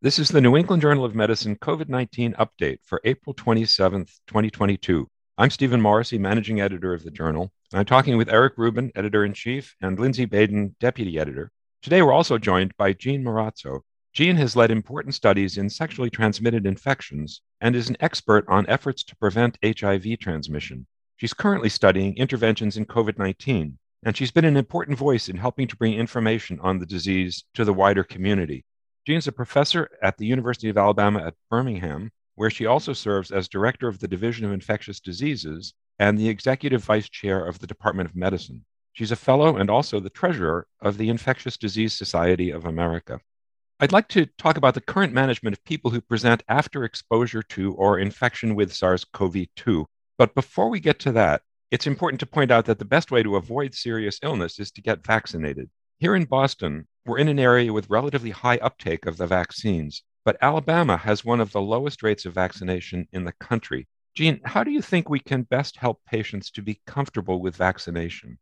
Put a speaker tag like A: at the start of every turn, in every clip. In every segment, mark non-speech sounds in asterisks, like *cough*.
A: This is the New England Journal of Medicine COVID 19 update for April 27th, 2022. I'm Stephen Morrissey, managing editor of the journal. I'm talking with Eric Rubin, editor in chief, and Lindsay Baden, deputy editor. Today, we're also joined by Jean Marrazzo. Jean has led important studies in sexually transmitted infections and is an expert on efforts to prevent HIV transmission. She's currently studying interventions in COVID 19, and she's been an important voice in helping to bring information on the disease to the wider community. Jean's is a professor at the University of Alabama at Birmingham, where she also serves as director of the Division of Infectious Diseases and the executive vice chair of the Department of Medicine. She's a fellow and also the treasurer of the Infectious Disease Society of America. I'd like to talk about the current management of people who present after exposure to or infection with SARS CoV 2. But before we get to that, it's important to point out that the best way to avoid serious illness is to get vaccinated. Here in Boston, we're in an area with relatively high uptake of the vaccines, but Alabama has one of the lowest rates of vaccination in the country. Jean, how do you think we can best help patients to be comfortable with vaccination?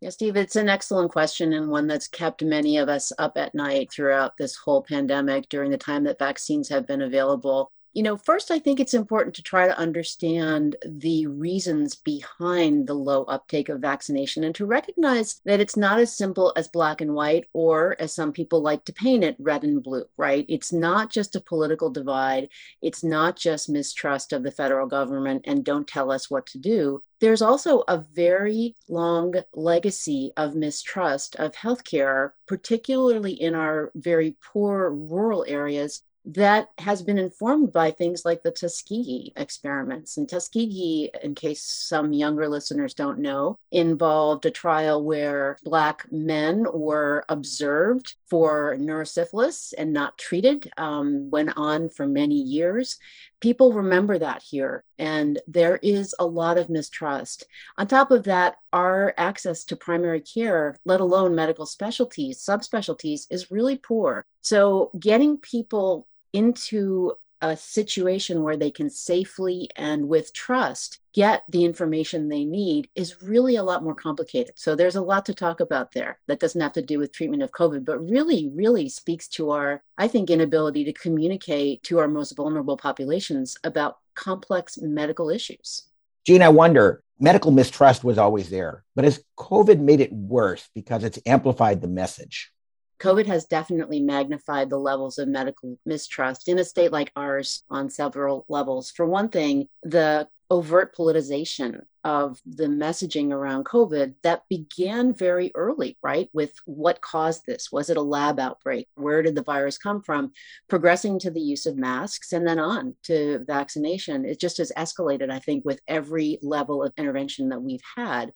B: Yeah, Steve, it's an excellent question and one that's kept many of us up at night throughout this whole pandemic during the time that vaccines have been available. You know, first, I think it's important to try to understand the reasons behind the low uptake of vaccination and to recognize that it's not as simple as black and white, or as some people like to paint it, red and blue, right? It's not just a political divide. It's not just mistrust of the federal government and don't tell us what to do. There's also a very long legacy of mistrust of healthcare, particularly in our very poor rural areas that has been informed by things like the Tuskegee experiments. And Tuskegee, in case some younger listeners don't know, involved a trial where Black men were observed for neurosyphilis and not treated, um, went on for many years. People remember that here, and there is a lot of mistrust. On top of that, our access to primary care, let alone medical specialties, subspecialties, is really poor. So, getting people into a situation where they can safely and with trust get the information they need is really a lot more complicated. So there's a lot to talk about there that doesn't have to do with treatment of COVID, but really, really speaks to our, I think, inability to communicate to our most vulnerable populations about complex medical issues.
C: Jean, I wonder, medical mistrust was always there, but has COVID made it worse because it's amplified the message?
B: COVID has definitely magnified the levels of medical mistrust in a state like ours on several levels. For one thing, the overt politicization of the messaging around COVID that began very early, right? With what caused this? Was it a lab outbreak? Where did the virus come from? Progressing to the use of masks and then on to vaccination. It just has escalated, I think, with every level of intervention that we've had.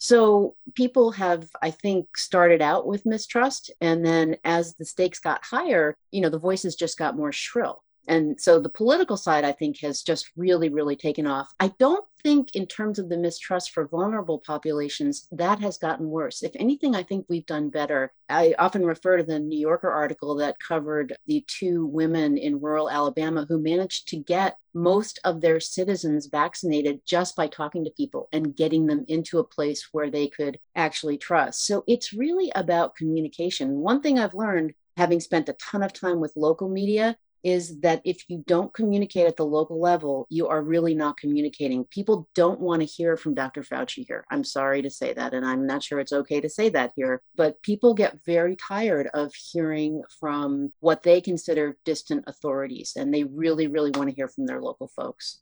B: So people have, I think, started out with mistrust. And then as the stakes got higher, you know, the voices just got more shrill. And so the political side, I think, has just really, really taken off. I don't think, in terms of the mistrust for vulnerable populations, that has gotten worse. If anything, I think we've done better. I often refer to the New Yorker article that covered the two women in rural Alabama who managed to get most of their citizens vaccinated just by talking to people and getting them into a place where they could actually trust. So it's really about communication. One thing I've learned having spent a ton of time with local media is that if you don't communicate at the local level, you are really not communicating. People don't want to hear from Dr. Fauci here. I'm sorry to say that, and I'm not sure it's okay to say that here, but people get very tired of hearing from what they consider distant authorities, and they really, really want to hear from their local folks.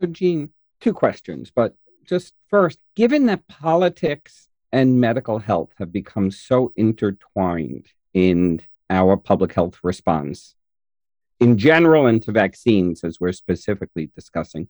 D: So, Jean, two questions, but just first, given that politics and medical health have become so intertwined in our public health response in general and to vaccines, as we're specifically discussing.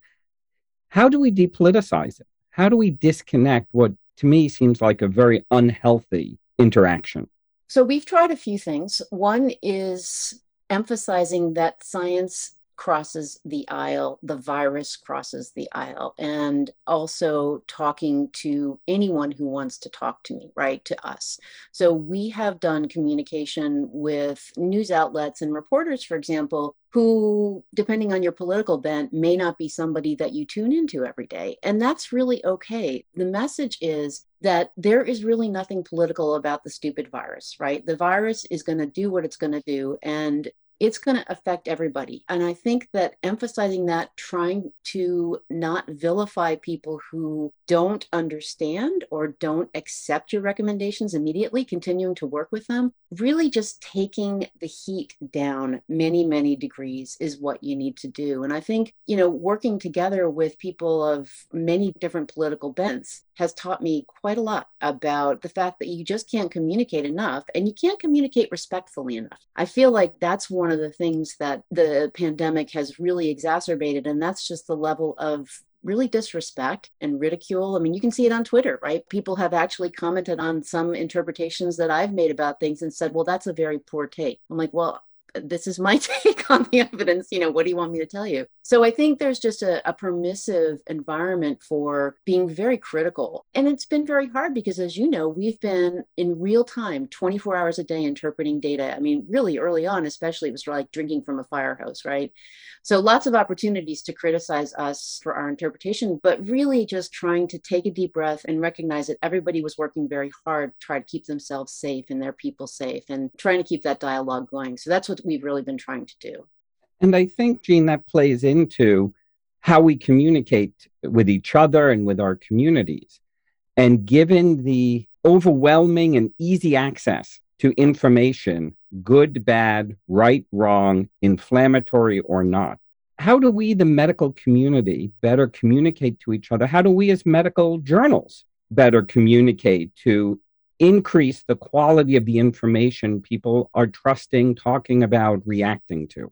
D: How do we depoliticize it? How do we disconnect what to me seems like a very unhealthy interaction?
B: So, we've tried a few things. One is emphasizing that science crosses the aisle, the virus crosses the aisle, and also talking to anyone who wants to talk to me, right? To us. So we have done communication with news outlets and reporters, for example, who, depending on your political bent, may not be somebody that you tune into every day. And that's really okay. The message is that there is really nothing political about the stupid virus, right? The virus is going to do what it's going to do. And it's going to affect everybody. And I think that emphasizing that, trying to not vilify people who don't understand or don't accept your recommendations immediately, continuing to work with them, really just taking the heat down many, many degrees is what you need to do. And I think, you know, working together with people of many different political bents has taught me quite a lot about the fact that you just can't communicate enough and you can't communicate respectfully enough. I feel like that's one of the things that the pandemic has really exacerbated, and that's just the level of really disrespect and ridicule. I mean, you can see it on Twitter, right? People have actually commented on some interpretations that I've made about things and said, well, that's a very poor take. I'm like, well, this is my *laughs* take on the evidence. You know, what do you want me to tell you? So I think there's just a, a, permissive environment for being very critical. And it's been very hard because, as you know, we've been in real time, 24 hours a day interpreting data. I mean, really early on, especially, it was like drinking from a fire hose, right? So lots of opportunities to criticize us for our interpretation, but really just trying to take a deep breath and recognize that everybody was working very hard try to keep themselves safe and their people safe and trying to keep that dialogue going. So that's what we've really been trying to do.
D: And I think, Jean, that plays into how we communicate with each other and with our communities. And given the overwhelming and easy access to information, good, bad, right, wrong, inflammatory or not, how do we, the medical community, better communicate to each other? How do we, as medical journals, better communicate to increase the quality of the information people are trusting, talking about, reacting to?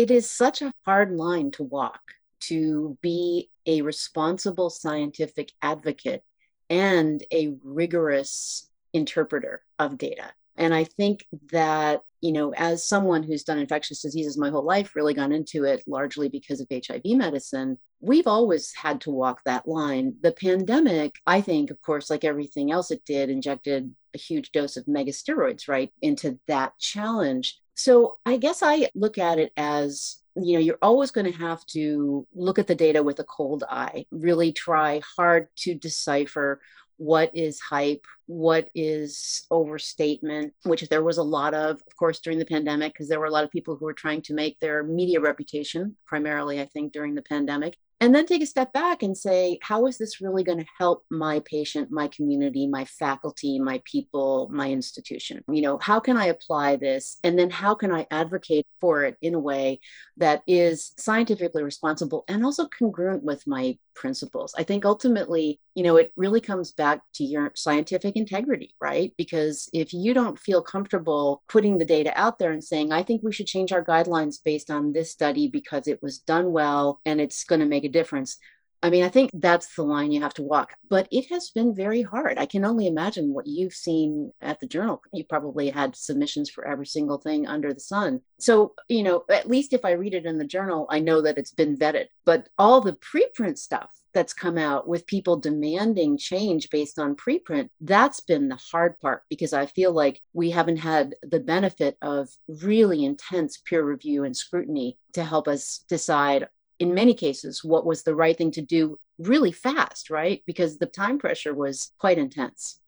B: It is such a hard line to walk to be a responsible scientific advocate and a rigorous interpreter of data. And I think that, you know, as someone who's done infectious diseases my whole life, really gone into it largely because of HIV medicine, we've always had to walk that line. The pandemic, I think, of course, like everything else it did, injected a huge dose of megasteroids right into that challenge. So I guess I look at it as you know, you're always going to have to look at the data with a cold eye, really try hard to decipher what is hype, what is overstatement, which there was a lot of, of course, during the pandemic, because there were a lot of people who were trying to make their media reputation, primarily, I think, during the pandemic, and then take a step back and say how is this really going to help my patient my community my faculty my people my institution? You know how can i apply this? And then how can i advocate for it in a way that is scientifically responsible and also congruent with my principles i think ultimately you know it really comes back to your scientific integrity right because if you don't feel comfortable putting the data out there and saying i think we should change our guidelines based on this study because it was done well and it's going to make a difference. I mean, I think that's the line you have to walk, but it has been very hard. I can only imagine what you've seen at the journal. You probably had submissions for every single thing under the sun. So, you know, at least if I read it in the journal, I know that it's been vetted. But all the preprint stuff that's come out with people demanding change based on preprint, that's been the hard part because I feel like we haven't had the benefit of really intense peer review and scrutiny to help us decide in many cases what was the right thing to do really fast, right? Because the time pressure was quite intense.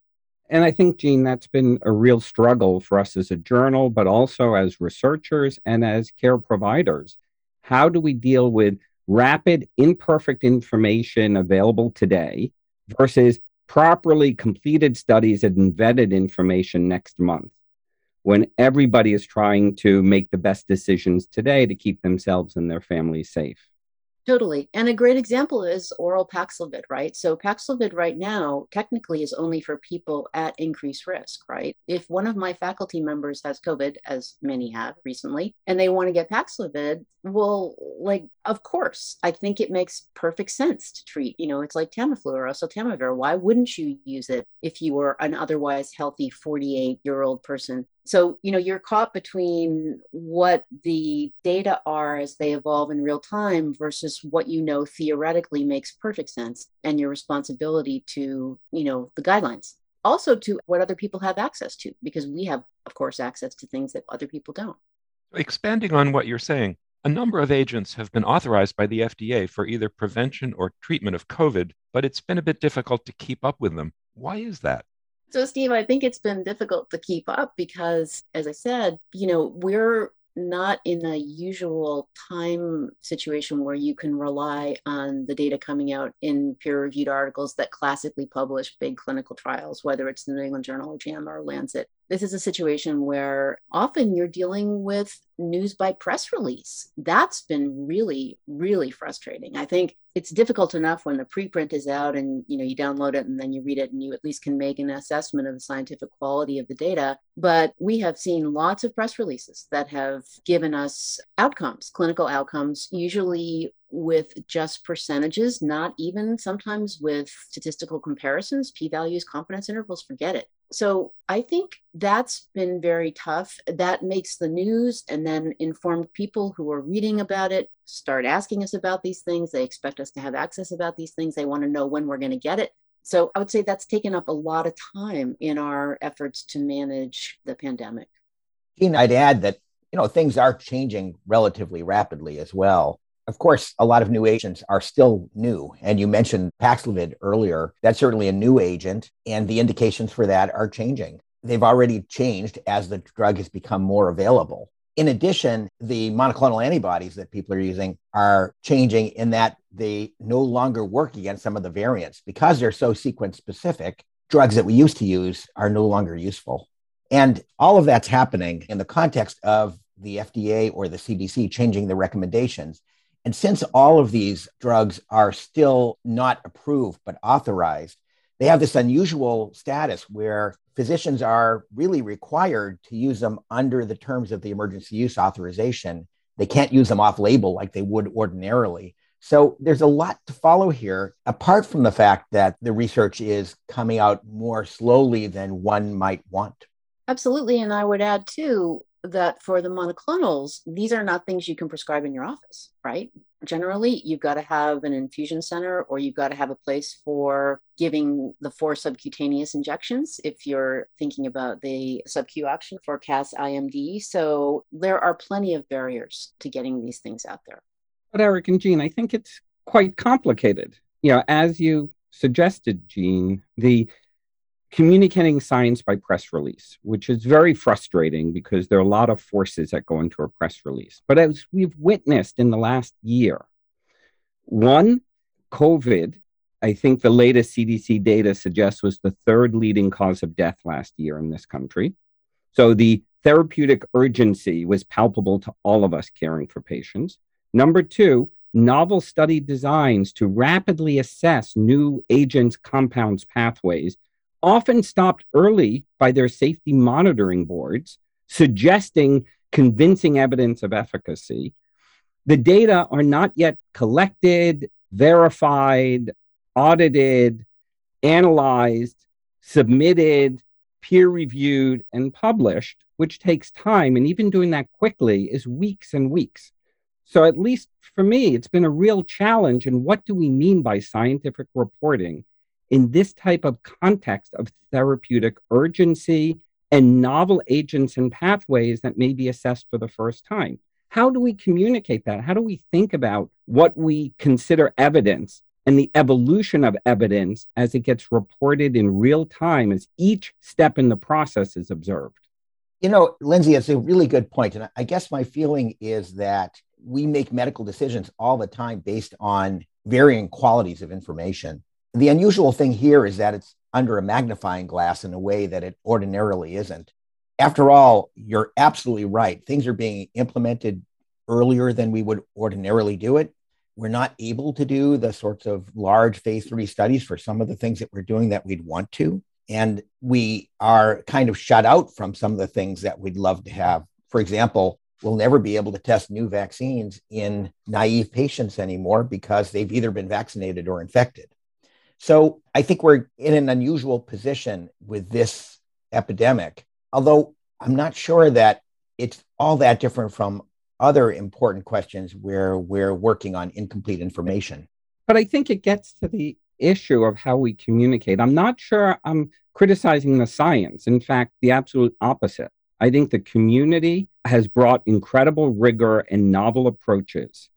D: And I think, Jean, that's been a real struggle for us as a journal, but also as researchers and as care providers. How do we deal with rapid, imperfect information available today versus properly completed studies and vetted information next month when everybody is trying to make the best decisions today to keep themselves and their families safe?
B: Totally. And a great example is oral Paxlovid, right? So Paxlovid right now technically is only for people at increased risk, right? If one of my faculty members has COVID, as many have recently, and they want to get Paxlovid, well, like, of course, I think it makes perfect sense to treat, you know, it's like Tamiflu or oseltamivir. Why wouldn't you use it if you were an otherwise healthy 48 year old person? So, you know, you're caught between what the data are as they evolve in real time versus what you know theoretically makes perfect sense and your responsibility to, you know, the guidelines. Also to what other people have access to, because we have, of course, access to things that other people don't.
A: Expanding on what you're saying, a number of agents have been authorized by the FDA for either prevention or treatment of COVID, but it's been a bit difficult to keep up with them. Why is that?
B: So, Steve, I think it's been difficult to keep up because, as I said, you know, we're not in a usual time situation where you can rely on the data coming out in peer reviewed articles that classically publish big clinical trials, whether it's the New England Journal or JAMA or Lancet. This is a situation where often you're dealing with news by press release. That's been really, really frustrating. I think it's difficult enough when the preprint is out and you know you download it and then you read it and you at least can make an assessment of the scientific quality of the data but we have seen lots of press releases that have given us outcomes clinical outcomes usually with just percentages, not even sometimes with statistical comparisons, p values, confidence intervals, forget it. So I think that's been very tough. That makes the news and then informed people who are reading about it start asking us about these things. They expect us to have access about these things. They want to know when we're going to get it. So I would say that's taken up a lot of time in our efforts to manage the pandemic.
C: Jean, I'd add that you know things are changing relatively rapidly as well. Of course, a lot of new agents are still new. And you mentioned Paxlovid earlier. That's certainly a new agent, and the indications for that are changing. They've already changed as the drug has become more available. In addition, the monoclonal antibodies that people are using are changing in that they no longer work against some of the variants because they're so sequence specific. Drugs that we used to use are no longer useful. And all of that's happening in the context of the FDA or the CDC changing the recommendations. And since all of these drugs are still not approved but authorized, they have this unusual status where physicians are really required to use them under the terms of the emergency use authorization. They can't use them off label like they would ordinarily. So there's a lot to follow here, apart from the fact that the research is coming out more slowly than one might want.
B: Absolutely. And I would add, too, that for the monoclonals, these are not things you can prescribe in your office, right? Generally, you've got to have an infusion center or you've got to have a place for giving the four subcutaneous injections if you're thinking about the subQ option for CAS IMD. So there are plenty of barriers to getting these things out there.
D: But Eric and Jean, I think it's quite complicated. You know, as you suggested, Jean, the communicating science by press release, which is very frustrating because there are a lot of forces that go into a press release. But as we've witnessed in the last year, one, COVID, I think the latest CDC data suggests was the third leading cause of death last year in this country. So the therapeutic urgency was palpable to all of us caring for patients. Number two, novel study designs to rapidly assess new agents, compounds, pathways often stopped early by their safety monitoring boards, suggesting convincing evidence of efficacy. The data are not yet collected, verified, audited, analyzed, submitted, peer reviewed, and published, which takes time. And even doing that quickly is weeks and weeks. So, at least for me, it's been a real challenge. And what do we mean by scientific reporting? In this type of context of therapeutic urgency and novel agents and pathways that may be assessed for the first time. How do we communicate that? How do we think about what we consider evidence and the evolution of evidence as it gets reported in real time as each step in the process is observed?
C: You know, Lindsay, it's a really good point. And I guess my feeling is that we make medical decisions all the time based on varying qualities of information. The unusual thing here is that it's under a magnifying glass in a way that it ordinarily isn't. After all, you're absolutely right. Things are being implemented earlier than we would ordinarily do it. We're not able to do the sorts of large phase three studies for some of the things that we're doing that we'd want to. And we are kind of shut out from some of the things that we'd love to have. For example, we'll never be able to test new vaccines in naive patients anymore because they've either been vaccinated or infected. So I think we're in an unusual position with this epidemic, although I'm not sure that it's all that different from other important questions where we're working on incomplete information.
D: But I think it gets to the issue of how we communicate. I'm not sure I'm criticizing the science. In fact, the absolute opposite. I think the community has brought incredible rigor and novel approaches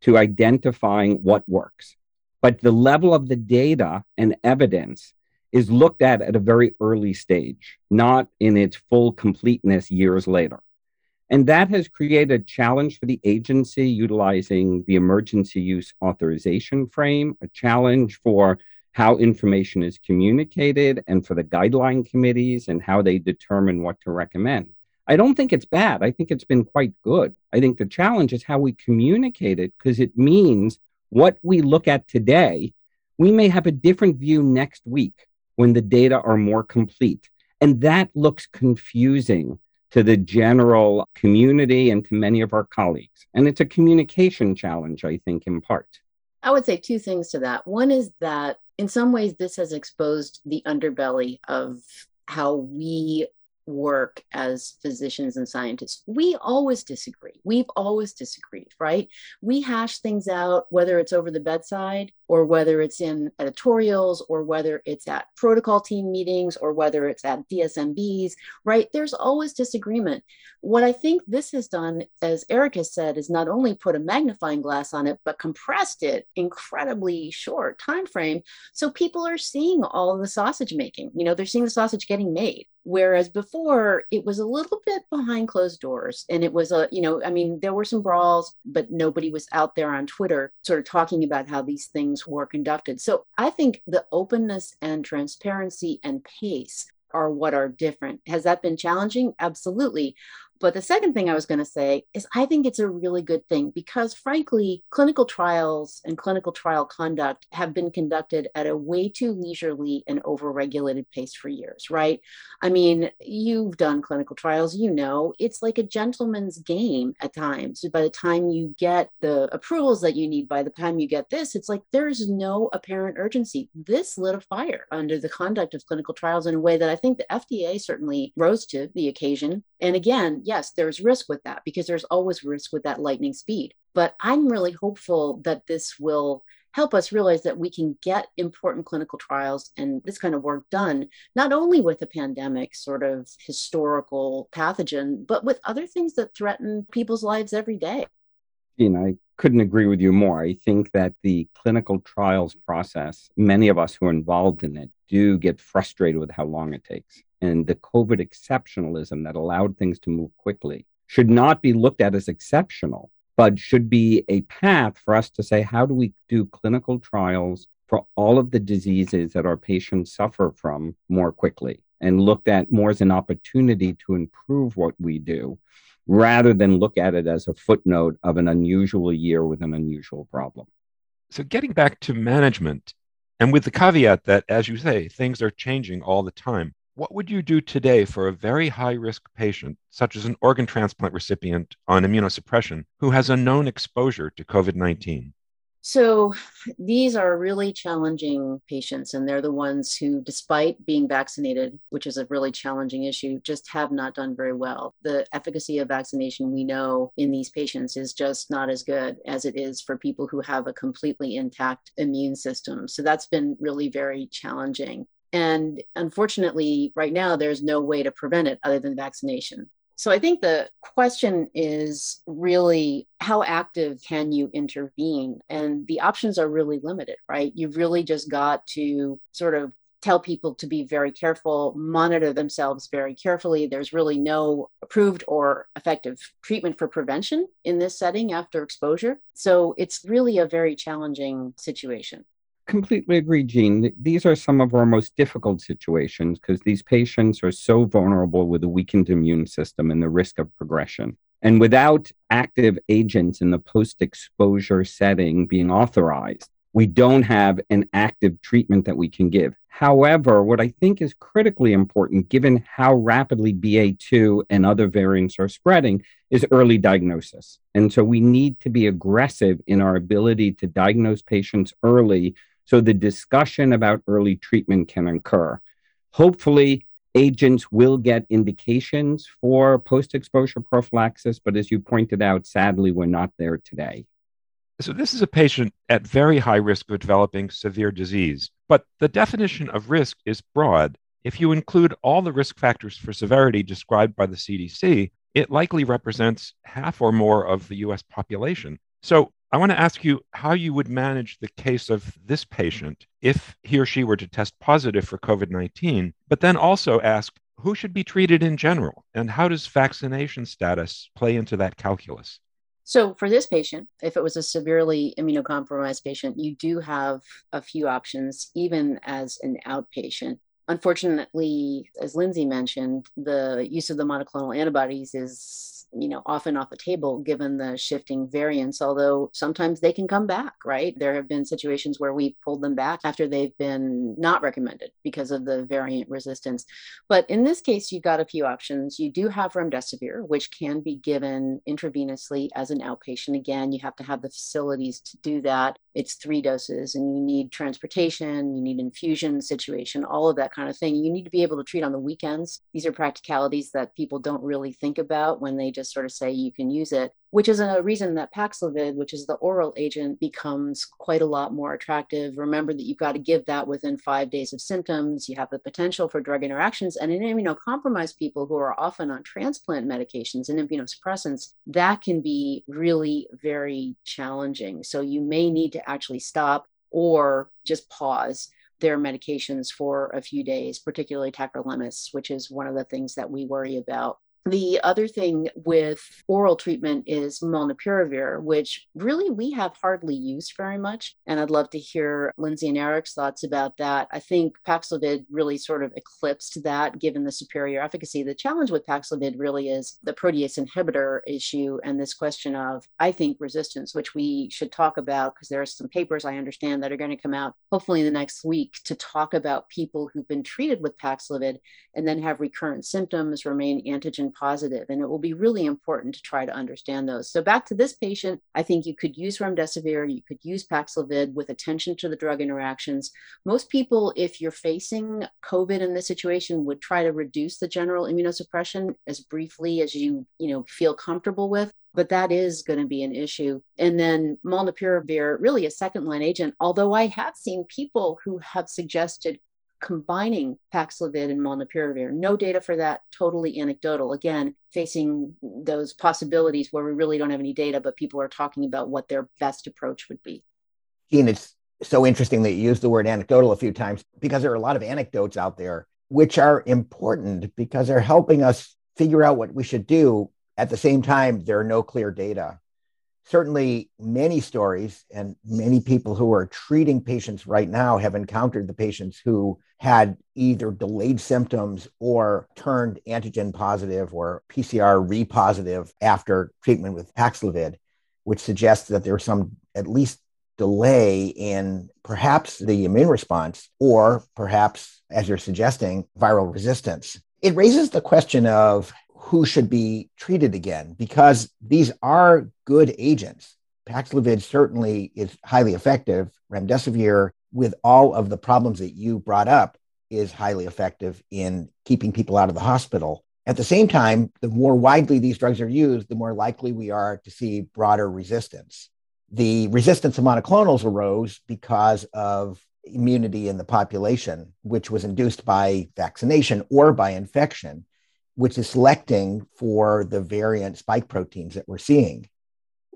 D: to identifying what works but the level of the data and evidence is looked at at a very early stage, not in its full completeness years later. And that has created a challenge for the agency utilizing the emergency use authorization frame, a challenge for how information is communicated and for the guideline committees and how they determine what to recommend. I don't think it's bad. I think it's been quite good. I think the challenge is how we communicate it because it means what we look at today, we may have a different view next week when the data are more complete. And that looks confusing to the general community and to many of our colleagues. And it's a communication challenge, I think, in part.
B: I would say two things to that. One is that in some ways, this has exposed the underbelly of how we work as physicians and scientists. We always disagree. We've always disagreed, right? We hash things out, whether it's over the bedside or whether it's in editorials or whether it's at protocol team meetings or whether it's at DSMBs, right? There's always disagreement. What I think this has done, as Eric has said, is not only put a magnifying glass on it, but compressed it incredibly short time frame. So people are seeing all the sausage making. You know, they're seeing the sausage getting made. Whereas before it was a little bit behind closed doors and it was a, you know, I mean, there were some brawls, but nobody was out there on Twitter sort of talking about how these things were conducted. So I think the openness and transparency and pace are what are different. Has that been challenging? Absolutely. But the second thing I was going to say is I think it's a really good thing because, frankly, clinical trials and clinical trial conduct have been conducted at a way too leisurely and overregulated pace for years, right? I mean, you've done clinical trials, you know, it's like a gentleman's game at times. By the time you get the approvals that you need, by the time you get this, it's like there's no apparent urgency. This lit a fire under the conduct of clinical trials in a way that I think the FDA certainly rose to the occasion. And again, yes, there's risk with that because there's always risk with that lightning speed. But I'm really hopeful that this will help us realize that we can get important clinical trials and this kind of work done, not only with a pandemic sort of historical pathogen, but with other things that threaten people's lives every day.
D: You know, I couldn't agree with you more. I think that the clinical trials process, many of us who are involved in it do get frustrated with how long it takes and the COVID exceptionalism that allowed things to move quickly should not be looked at as exceptional, but should be a path for us to say, how do we do clinical trials for all of the diseases that our patients suffer from more quickly and looked at more as an opportunity to improve what we do rather than look at it as a footnote of an unusual year with an unusual problem.
A: So, getting back to management, and with the caveat that, as you say, things are changing all the time, what would you do today for a very high risk patient, such as an organ transplant recipient on immunosuppression, who has a known exposure to COVID 19?
B: So these are really challenging patients, and they're the ones who, despite being vaccinated, which is a really challenging issue, just have not done very well. The efficacy of vaccination we know in these patients is just not as good as it is for people who have a completely intact immune system. So that's been really very challenging. And unfortunately, right now, there's no way to prevent it other than vaccination. So I think the question is really how active can you intervene? And the options are really limited, right? You've really just got to sort of tell people to be very careful, monitor themselves very carefully. There's really no approved or effective treatment for prevention in this setting after exposure. So it's really a very challenging situation
D: completely agree, Jean. These are some of our most difficult situations because these patients are so vulnerable with a weakened immune system and the risk of progression. And without active agents in the post exposure setting being authorized, we don't have an active treatment that we can give. However, what I think is critically important, given how rapidly BA2 and other variants are spreading, is early diagnosis. And so we need to be aggressive in our ability to diagnose patients early so the discussion about early treatment can occur. Hopefully, agents will get indications for post exposure prophylaxis, but as you pointed out, sadly, we're not there today.
A: So, this is a patient at very high risk of developing severe disease, but the definition of risk is broad. If you include all the risk factors for severity described by the CDC, it likely represents half or more of the US population. So, I want to ask you how you would manage the case of this patient if he or she were to test positive for COVID 19, but then also ask who should be treated in general? And how does vaccination status play into that calculus?
B: So, for this patient, if it was a severely immunocompromised patient, you do have a few options, even as an outpatient. Unfortunately, as Lindsay mentioned, the use of the monoclonal antibodies is you know often off the table given the shifting variants although sometimes they can come back right? There have been situations where we pulled them back after they've been not recommended because of the variant resistance. But in this case you've got a few options. You do have remdesivir which can be given intravenously as an outpatient. Again you have to have the facilities to do that it's three doses and you need transportation you need infusion situation all of that kind of thing. You need to be able to treat on the weekends. These are practicalities that people don't really think about when they just sort of say you can use it which is a reason that Paxlovid, which is the oral agent, becomes quite a lot more attractive. Remember that you've got to give that within five days of symptoms. You have the potential for drug interactions. And in immunocompromised people who are often on transplant medications and immunosuppressants, that can be really very challenging. So you may need to actually stop or just pause their medications for a few days, particularly tacrolimus, which is one of the things that we worry about the other thing with oral treatment is molnupiravir, which really we have hardly used very much. And I'd love to hear Lindsay and Eric's thoughts about that. I think Paxlovid really sort of eclipsed that given the superior efficacy. The challenge with Paxlovid really is the protease inhibitor issue and this question of, I think, resistance, which we should talk about because there are some papers I understand that are going to come out hopefully in the next week to talk about people who've been treated with Paxlovid and then have recurrent symptoms, remain antigen positive. And it will be really important to try to understand those. So back to this patient, I think you could use remdesivir, you could use Paxlovid with attention to the drug interactions. Most people, if you're facing COVID in this situation, would try to reduce the general immunosuppression as briefly as you, you know, feel comfortable with but that is going to be an issue. And then molnupiravir, really a second line agent, although I have seen people who have suggested combining Paxlovid and molnupiravir. No data for that, totally anecdotal. Again, facing those possibilities where we really don't have any data, but people are talking about what their best approach would be.
C: Jean, it's so interesting that you used the word anecdotal a few times because there are a lot of anecdotes out there which are important because they're helping us figure out what we should do. At the same time, there are no clear data certainly many stories and many people who are treating patients right now have encountered the patients who had either delayed symptoms or turned antigen positive or PCR repositive after treatment with Paxlovid, which suggests that there was some at least delay in perhaps the immune response or perhaps, as you're suggesting, viral resistance. It raises the question of who should be treated again because these are good agents. Paxlovid certainly is highly effective. Remdesivir, with all of the problems that you brought up, is highly effective in keeping people out of the hospital. At the same time, the more widely these drugs are used, the more likely we are to see broader resistance. The resistance to monoclonals arose because of immunity in the population, which was induced by vaccination or by infection which is selecting for the variant spike proteins that we're seeing.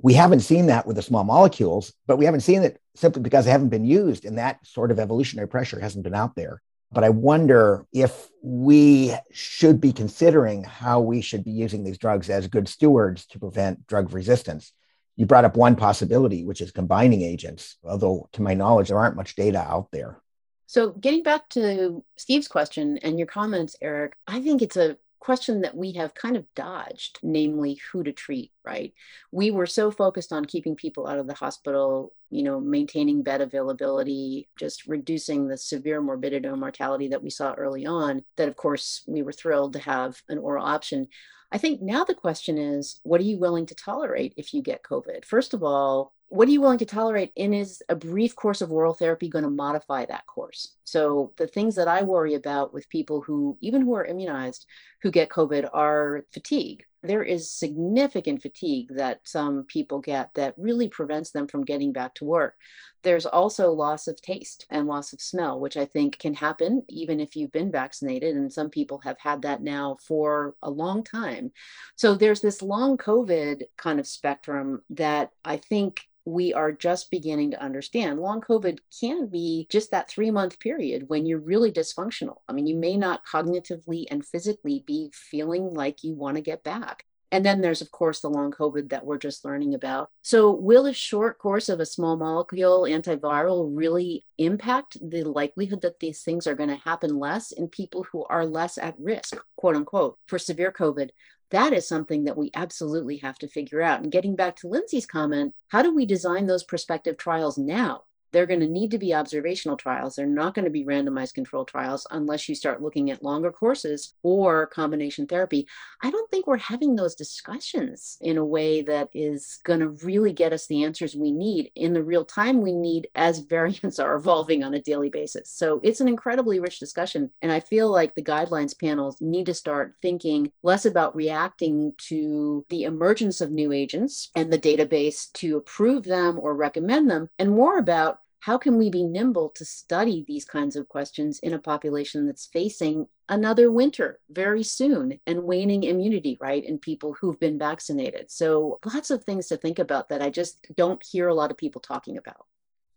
C: We haven't seen that with the small molecules, but we haven't seen it simply because they haven't been used and that sort of evolutionary pressure hasn't been out there. But I wonder if we should be considering how we should be using these drugs as good stewards to prevent drug resistance. You brought up one possibility, which is combining agents, although to my knowledge, there aren't much data out there.
B: So, getting back to Steve's question and your comments, Eric, I think it's a question that we have kind of dodged, namely who to treat, right? We were so focused on keeping people out of the hospital, you know, maintaining bed availability, just reducing the severe morbidity and mortality that we saw early on, that of course we were thrilled to have an oral option. I think now the question is what are you willing to tolerate if you get COVID? First of all, what are you willing to tolerate? And is a brief course of oral therapy going to modify that course? So the things that i worry about with people who even who are immunized who get covid are fatigue there is significant fatigue that some people get that really prevents them from getting back to work there's also loss of taste and loss of smell which i think can happen even if you've been vaccinated and some people have had that now for a long time so there's this long covid kind of spectrum that i think we are just beginning to understand. Long COVID can be just that three month period when you're really dysfunctional. I mean, you may not cognitively and physically be feeling like you want to get back. And then there's, of course, the long COVID that we're just learning about. So, will a short course of a small molecule antiviral really impact the likelihood that these things are going to happen less in people who are less at risk, quote unquote, for severe COVID? That is something that we absolutely have to figure out. And getting back to Lindsay's comment, how do we design those prospective trials now? They're going to need to be observational trials. They're not going to be randomized control trials unless you start looking at longer courses or combination therapy. I don't think we're having those discussions in a way that is going to really get us the answers we need in the real time we need as *laughs* variants are evolving on a daily basis. So it's an incredibly rich discussion. And I feel like the guidelines panels need to start thinking less about reacting to the emergence of new agents and the database to approve them or recommend them, and more about how can we be nimble to study these kinds of questions in a population that's facing another winter very soon and waning immunity, right, in people who've been vaccinated? So, lots of things to think about that I just don't hear a lot of people talking about.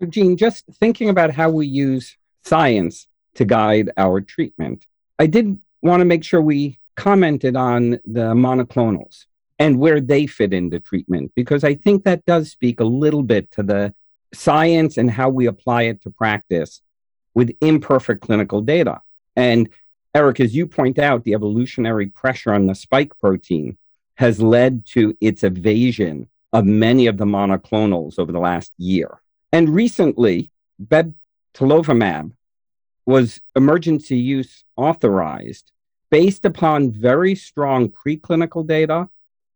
D: Jean, just thinking about how we use science to guide our treatment, I did want to make sure we commented on the monoclonals and where they fit into treatment, because I think that does speak a little bit to the science and how we apply it to practice with imperfect clinical data. And Eric, as you point out, the evolutionary pressure on the spike protein has led to its evasion of many of the monoclonals over the last year. And recently, bebtelovimab was emergency use authorized based upon very strong preclinical data,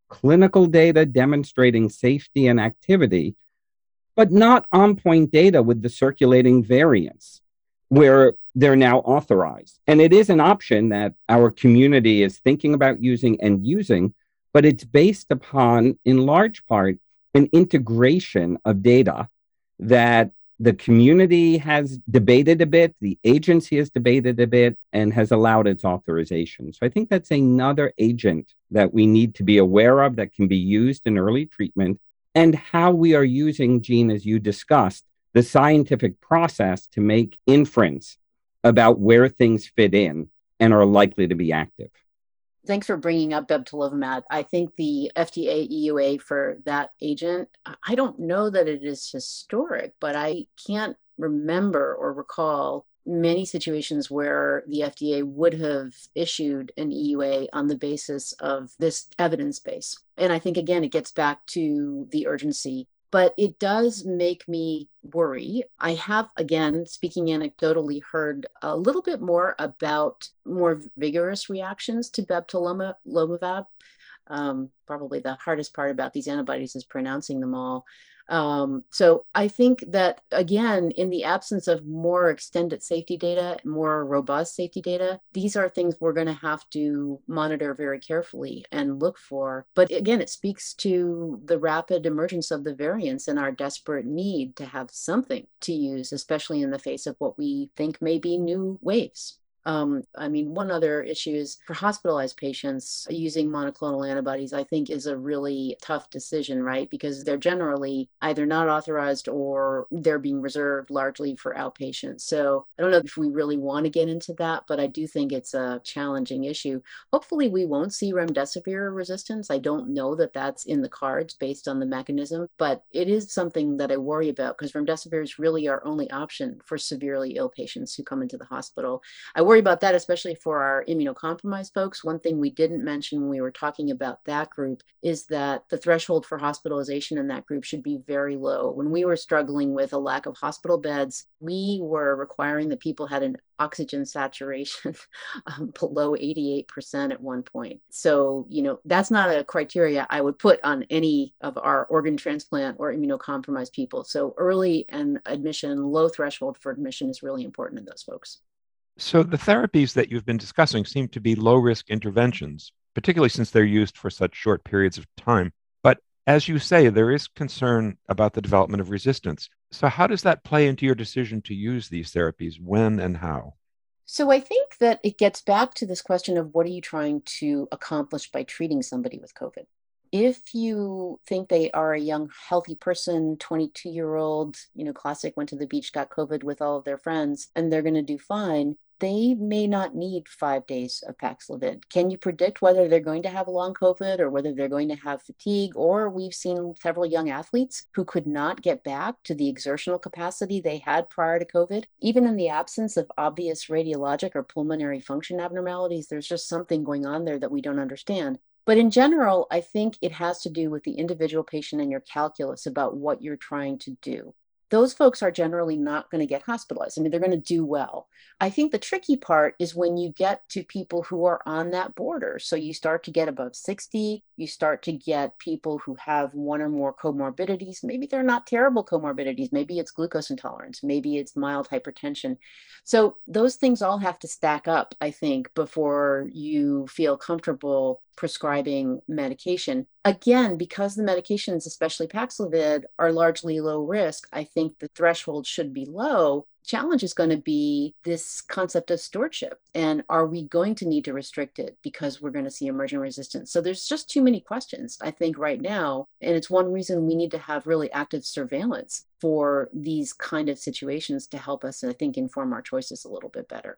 D: clinical data demonstrating safety and activity, but not on point data with the circulating variants where they're now authorized. And it is an option that our community is thinking about using and using, but it's based upon, in large part, an integration of data that the community has debated a bit, the agency has debated a bit, and has allowed its authorization. So I think that's another agent that we need to be aware of that can be used in early treatment and how we are using, Jean, as you discussed, the scientific process to make inference about where things fit in and are likely to be active.
B: Thanks for bringing up bebtelovimab. I think the FDA EUA for that agent, I don't know that it is historic, but I can't remember or recall many situations where the FDA would have issued an EUA on the basis of this evidence base. And I think, again, it gets back to the urgency, but it does make me worry. I have, again, speaking anecdotally, heard a little bit more about more vigorous reactions to bebtelovimab. Um, probably the hardest part about these antibodies is pronouncing them all. Um, so I think that, again, in the absence of more extended safety data, more robust safety data, these are things we're going to have to monitor very carefully and look for. But again, it speaks to the rapid emergence of the variants and our desperate need to have something to use, especially in the face of what we think may be new waves. Um, I mean, one other issue is for hospitalized patients using monoclonal antibodies, I think is a really tough decision, right? Because they're generally either not authorized or they're being reserved largely for outpatients. So I don't know if we really want to get into that, but I do think it's a challenging issue. Hopefully, we won't see remdesivir resistance. I don't know that that's in the cards based on the mechanism, but it is something that I worry about because remdesivir is really our only option for severely ill patients who come into the hospital. I worry about that, especially for our immunocompromised folks. One thing we didn't mention when we were talking about that group is that the threshold for hospitalization in that group should be very low. When we were struggling with a lack of hospital beds, we were requiring that people had an oxygen saturation *laughs* um, below 88% at one point. So, you know, that's not a criteria I would put on any of our organ transplant or immunocompromised people. So, early and admission, low threshold for admission is really important in those folks.
A: So, the therapies that you've been discussing seem to be low risk interventions, particularly since they're used for such short periods of time. But as you say, there is concern about the development of resistance. So, how does that play into your decision to use these therapies? When and how?
B: So, I think that it gets back to this question of what are you trying to accomplish by treating somebody with COVID? if you think they are a young, healthy person, 22 year old, you know, classic went to the beach, got COVID with all of their friends, and they're going to do fine, they may not need five days of Paxlovid. Can you predict whether they're going to have long COVID or whether they're going to have fatigue? Or we've seen several young athletes who could not get back to the exertional capacity they had prior to COVID. Even in the absence of obvious radiologic or pulmonary function abnormalities, there's just something going on there that we don't understand. But in general, I think it has to do with the individual patient and your calculus about what you're trying to do those folks are generally not going to get hospitalized. I mean, they're going to do well. I think the tricky part is when you get to people who are on that border. So you start to get above 60, you start to get people who have one or more comorbidities. Maybe they're not terrible comorbidities. Maybe it's glucose intolerance, maybe it's mild hypertension. So those things all have to stack up, I think, before you feel comfortable prescribing medication. Again, because the medications, especially Paxlovid, are largely low risk, I think the threshold should be low. Challenge is going to be this concept of stewardship. And are we going to need to restrict it because we're going to see emerging resistance? So there's just too many questions, I think, right now. And it's one reason we need to have really active surveillance for these kind of situations to help us, I think, inform our choices a little bit better.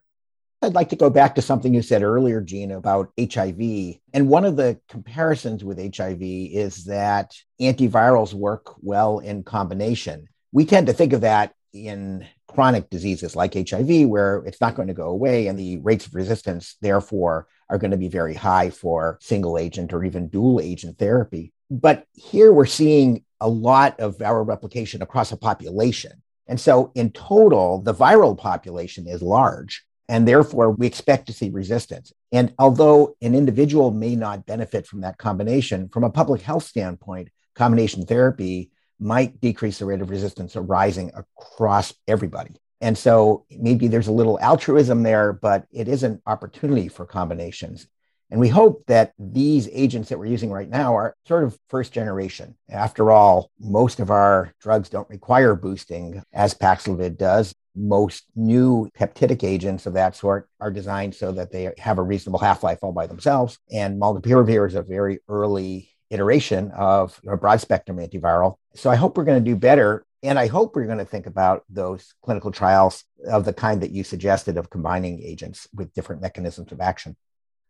C: I'd like to go back to something you said earlier, Jean, about HIV. And one of the comparisons with HIV is that antivirals work well in combination. We tend to think of that in chronic diseases like HIV, where it's not going to go away, and the rates of resistance, therefore, are going to be very high for single agent or even dual agent therapy. But here we're seeing a lot of viral replication across a population. And so, in total, the viral population is large. And therefore, we expect to see resistance. And although an individual may not benefit from that combination, from a public health standpoint, combination therapy might decrease the rate of resistance arising across everybody. And so maybe there's a little altruism there, but it is an opportunity for combinations. And we hope that these agents that we're using right now are sort of first generation. After all, most of our drugs don't require boosting as Paxlovid does most new peptidic agents of that sort are designed so that they have a reasonable half-life all by themselves. And molnupiravir is a very early iteration of a broad spectrum antiviral. So I hope we're going to do better. And I hope we're going to think about those clinical trials of the kind that you suggested of combining agents with different mechanisms of action.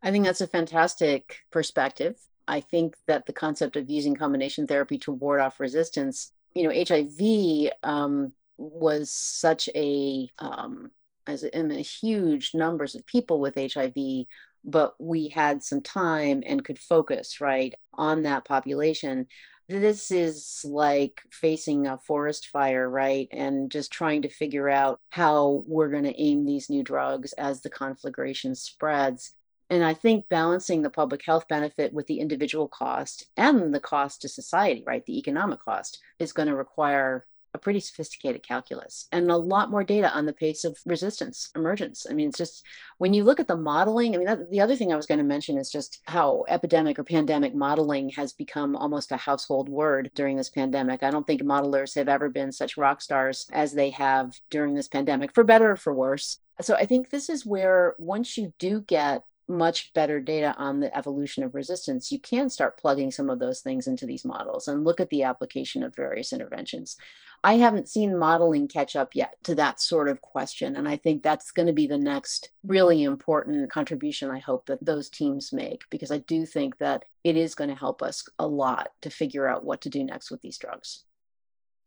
B: I think that's a fantastic perspective. I think that the concept of using combination therapy to ward off resistance, you know, HIV um, was such a um, as in a huge numbers of people with HIV, but we had some time and could focus right on that population. This is like facing a forest fire, right? And just trying to figure out how we're going to aim these new drugs as the conflagration spreads. And I think balancing the public health benefit with the individual cost and the cost to society, right? The economic cost is going to require a pretty sophisticated calculus and a lot more data on the pace of resistance emergence. I mean, it's just when you look at the modeling, I mean, that, the other thing I was going to mention is just how epidemic or pandemic modeling has become almost a household word during this pandemic. I don't think modelers have ever been such rock stars as they have during this pandemic, for better or for worse. So I think this is where once you do get much better data on the evolution of resistance, you can start plugging some of those things into these models and look at the application of various interventions. I haven't seen modeling catch up yet to that sort of question. And I think that's going to be the next really important contribution I hope that those teams make, because I do think that it is going to help us a lot to figure out what to do next with these drugs.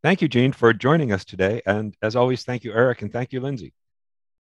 A: Thank you, Jean, for joining us today. And as always, thank you, Eric, and thank you, Lindsay.